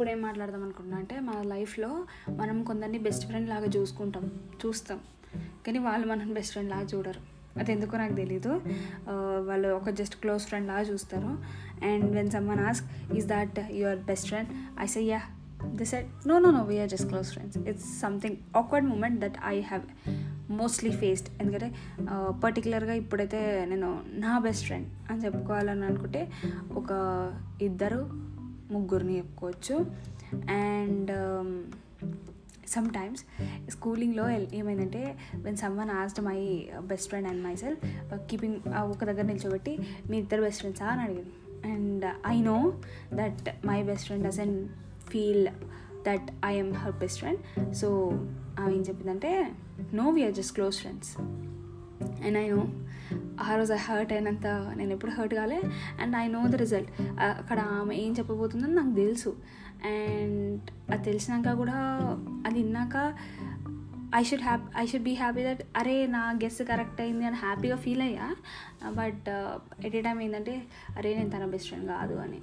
ఇప్పుడు ఏం మాట్లాడదాం అనుకుంటున్నా అంటే మన లైఫ్లో మనం కొందరిని బెస్ట్ ఫ్రెండ్ లాగా చూసుకుంటాం చూస్తాం. కానీ వాళ్ళు మనం బెస్ట్ ఫ్రెండ్ లాగా చూడరు. అది ఎందుకో నాకు తెలీదు. వాళ్ళు ఒక జస్ట్ క్లోజ్ ఫ్రెండ్ లాగా చూస్తారు. And when someone ask is that your best friend I say yeah the set no no no we're just close friends it's something awkward moment that I have mostly faced ఎందుకంటే పర్టికులర్గా ఇప్పుడైతే నేను నా best friend అని చెప్పుకోవాలని అనుకుంటే ఒక ఇద్దరు ముగ్గురిని చెప్పుకోవచ్చు. అండ్ సమ్ టైమ్స్ స్కూలింగ్లో ఏమైందంటే when someone asked my best friend and myself keeping ఒక దగ్గర నిల్చోబెట్టి మీ ఇద్దరు బెస్ట్ ఫ్రెండ్సా అని అడిగింది and I know that my best friend doesn't feel that I am her best friend so ఆమె ఏం చెప్పిందంటే no we're just close friends and I know ఆ రోజు హర్ట్ అయినంత నేను ఎప్పుడు హర్ట్ కాలే. And I know the result. అక్కడ ఆమె ఏం చెప్పబోతుందని నాకు తెలుసు. అండ్ అది తెలిసినాక కూడా అది విన్నాక I should happy I should be happy that అరే నా గెస్ కరెక్ట్ అయింది అని హ్యాపీగా ఫీల్ అయ్యా. బట్ ఎట్ ఏ టైం ఏంటంటే అరే నేను తన బెస్ట్ ఫ్రెండ్ కాదు అని.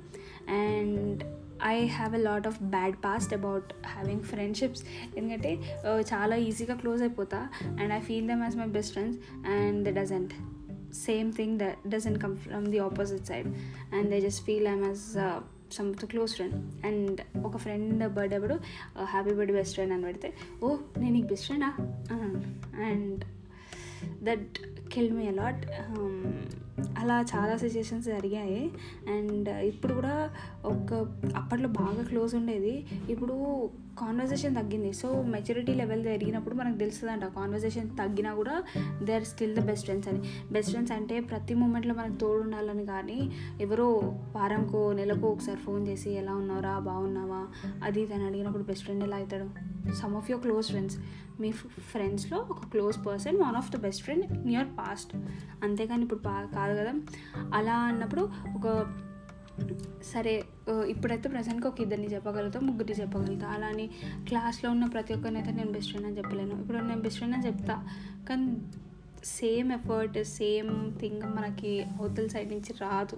And I have a lot of bad past about having friendships ఎందుకంటే uh, చాలా ఈజీగా క్లోజ్ అయిపోతా. And I feel them as my best friends and the doesn't same thing that doesn't come from the opposite side and they just feel I'm as some close friend and ఒక friend birthday అప్పుడు happy birthday best friend అని పెడితే ఓ నేను నీకు best ఫ్రెండా and that kill me a lot అలా చాలా సిచ్యుయేషన్స్ జరిగాయి. అండ్ ఇప్పుడు కూడా ఒక అప్పట్లో బాగా క్లోజ్ ఉండేది. ఇప్పుడు కాన్వర్జేషన్ తగ్గింది. సో మెచ్యూరిటీ లెవెల్ పెరిగినప్పుడు మనకు తెలుస్తుందంట కాన్వర్జేషన్ తగ్గినా కూడా they are still the best friends అని. బెస్ట్ ఫ్రెండ్స్ అంటే ప్రతి మూమెంట్లో మనకు తోడు ఉండాలని కానీ ఎవరో వారంకో నెలకో ఒకసారి ఫోన్ చేసి ఎలా ఉన్నారా బాగున్నావా? అది తను అడిగినప్పుడు బెస్ట్ ఫ్రెండ్ ఎలా అవుతాడు? Some of your close friends మీ ఫ్రెండ్స్లో ఒక close person one of the best friend in your past అంతేకాని ఇప్పుడు పా కాదు కదా? అలా అన్నప్పుడు ఒక సరే ఇప్పుడైతే ప్రజెంట్గా ఒక ఇద్దరిని చెప్పగలుగుతాం ముగ్గురిని చెప్పగలుగుతా. అలా అని క్లాస్లో ఉన్న ప్రతి ఒక్కరిని అయితే నేను బెస్ట్ ఫ్రెండ్ అని చెప్పలేను. ఇప్పుడు నేను బెస్ట్ ఫ్రెండ్ అని చెప్తా కానీ సేమ్ ఎఫర్ట్ సేమ్ థింగ్ మనకి అవతల సైడ్ నుంచి రాదు.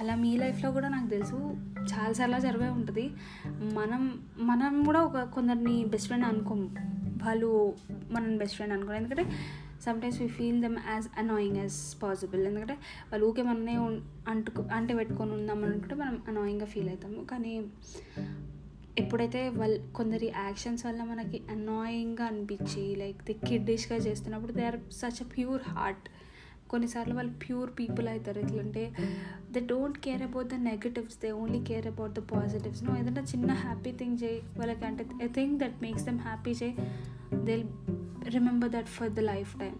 అలా మీ లైఫ్లో కూడా నాకు తెలుసు చాలాసార్లు జరిగే ఉంటుంది. మనం మనం కూడా ఒక కొందరిని బెస్ట్ ఫ్రెండ్ అనుకోము. వాళ్ళు మనం బెస్ట్ ఫ్రెండ్ అనుకోరు. ఎందుకంటే sometimes we feel them as annoying as possible ఎందుకంటే వాళ్ళు ఊకే మనమే అంటుకు అంటే పెట్టుకొని ఉందాం అనుకుంటే మనం అనాయింగ్గా ఫీల్ అవుతాము. కానీ ఎప్పుడైతే వాళ్ళు కొందరి యాక్షన్స్ వల్ల మనకి అనాయింగ్గా అనిపించి లైక్ ది కిడ్డిష్గా చేస్తున్నప్పుడు they are such a pure heart కొన్నిసార్లు వాళ్ళు ప్యూర్ పీపుల్ అవుతారు. ఎట్లంటే they don't care about the negatives they only care about the positives నువ్వు ఏదైనా చిన్న హ్యాపీ థింగ్ చేయి వాళ్ళకి అంటే I thing that makes them happy చేయి they remember that for the lifetime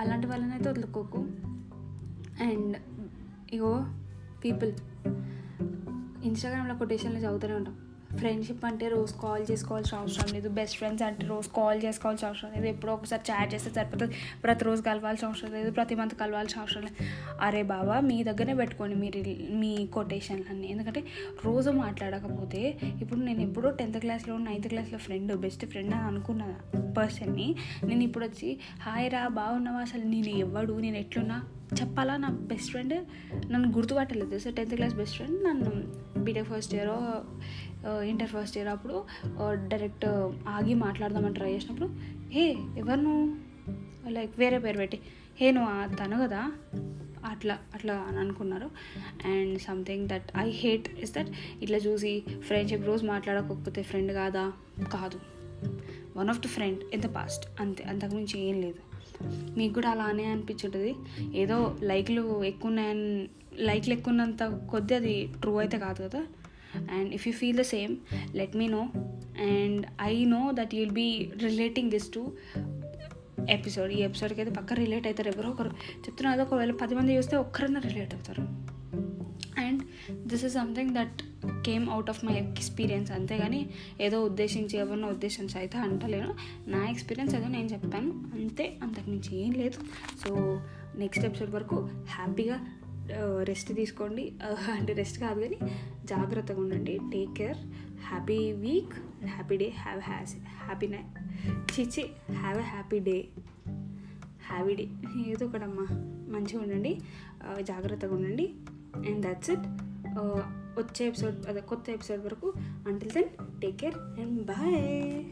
అలాంటి వాళ్ళని అయితే వదులుకోకు. అండ్ ఇగో పీపుల్ ఇన్స్టాగ్రామ్లో కొటేషన్లు చదువుతూనే ఉంటాం. ఫ్రెండ్షిప్ అంటే రోజు కాల్ చేసుకోవాల్సిన అవసరం లేదు. బెస్ట్ ఫ్రెండ్స్ అంటే రోజు కాల్ చేసుకోవాల్సిన అవసరం లేదు. ఎప్పుడో ఒకసారి చాట్ చేస్తే సరిపోతుంది. ప్రతిరోజు కలవాల్సిన అవసరం లేదు. ప్రతి మంత్ కలవాల్సిన అవసరం లేదు. అరే బాబా మీ దగ్గరనే పెట్టుకోండి మీరు మీ కొటేషన్లన్నీ. ఎందుకంటే రోజు మాట్లాడకపోతే ఇప్పుడు నేను ఎప్పుడో టెన్త్ క్లాస్లో నైన్త్ క్లాస్లో ఫ్రెండ్ బెస్ట్ ఫ్రెండ్ అని అనుకున్న పర్సన్ని నేను ఇప్పుడు వచ్చి హాయ్ రా బాగున్నావా? అసలు నేను ఎవడు? నేను ఎట్లున్నా? చెప్పాలా? నా బెస్ట్ ఫ్రెండ్ నన్ను గుర్తుపట్టలేదు. So tenth class best friend నన్ను BTech first year inter first year అప్పుడు డైరెక్ట్ ఆగి మాట్లాడదామని ట్రై చేసినప్పుడు హే ఎవరు నువ్వు? లైక్ వేరే పేరు పెట్టి హే నువ్వు తను కదా? అట్లా అట్లా అని అనుకున్నారు. And something that I hate is that ఇట్లా చూసి ఫ్రెండ్షిప్ రోజు మాట్లాడకపోతే ఫ్రెండ్ కాదా? కాదు. One of the friend in the past అంతే అంతకుమించి ఏం లేదు. మీకు కూడా అలానే అనిపించుంటుంది. ఏదో లైక్లు ఎక్కువ ఉన్నాయని లైక్లు ఎక్కువ ఉన్నంత కొద్ది అది ట్రూ అయితే కాదు కదా. And if you feel the same let me know and I know that you'll be relating this to episode ఈ ఎపిసోడ్కి అయితే పక్క రిలేట్ అవుతారు ఎవరో ఒకరు. చెప్తున్నా కదా ఒకవేళ పది మంది చూస్తే ఒక్కరన్నా రిలేట్ అవుతారు. And this is something that came out of my experience అంతేగాని ఏదో ఉద్దేశించి ఎవరినో ఉద్దేశించి అయితే అంటలేను. నా ఎక్స్పీరియన్స్ ఏదో నేను చెప్పాను. అంతే అంతకుమించి ఏం లేదు. సో నెక్స్ట్ ఎపిసోడ్ వరకు హ్యాపీగా రెస్ట్ తీసుకోండి. అంటే రెస్ట్ కాదు కానీ జాగ్రత్తగా ఉండండి. Take care happy week happy day have has happy నై చిచి have a happy day happy day ఏదో ఒకటమ్మా. మంచిగా ఉండండి. జాగ్రత్తగా ఉండండి. అండ్ దట్స్ ఇట్ వచ్చే ఎపిసోడ్ అదే కొత్త ఎపిసోడ్ వరకు. Until then take care and bye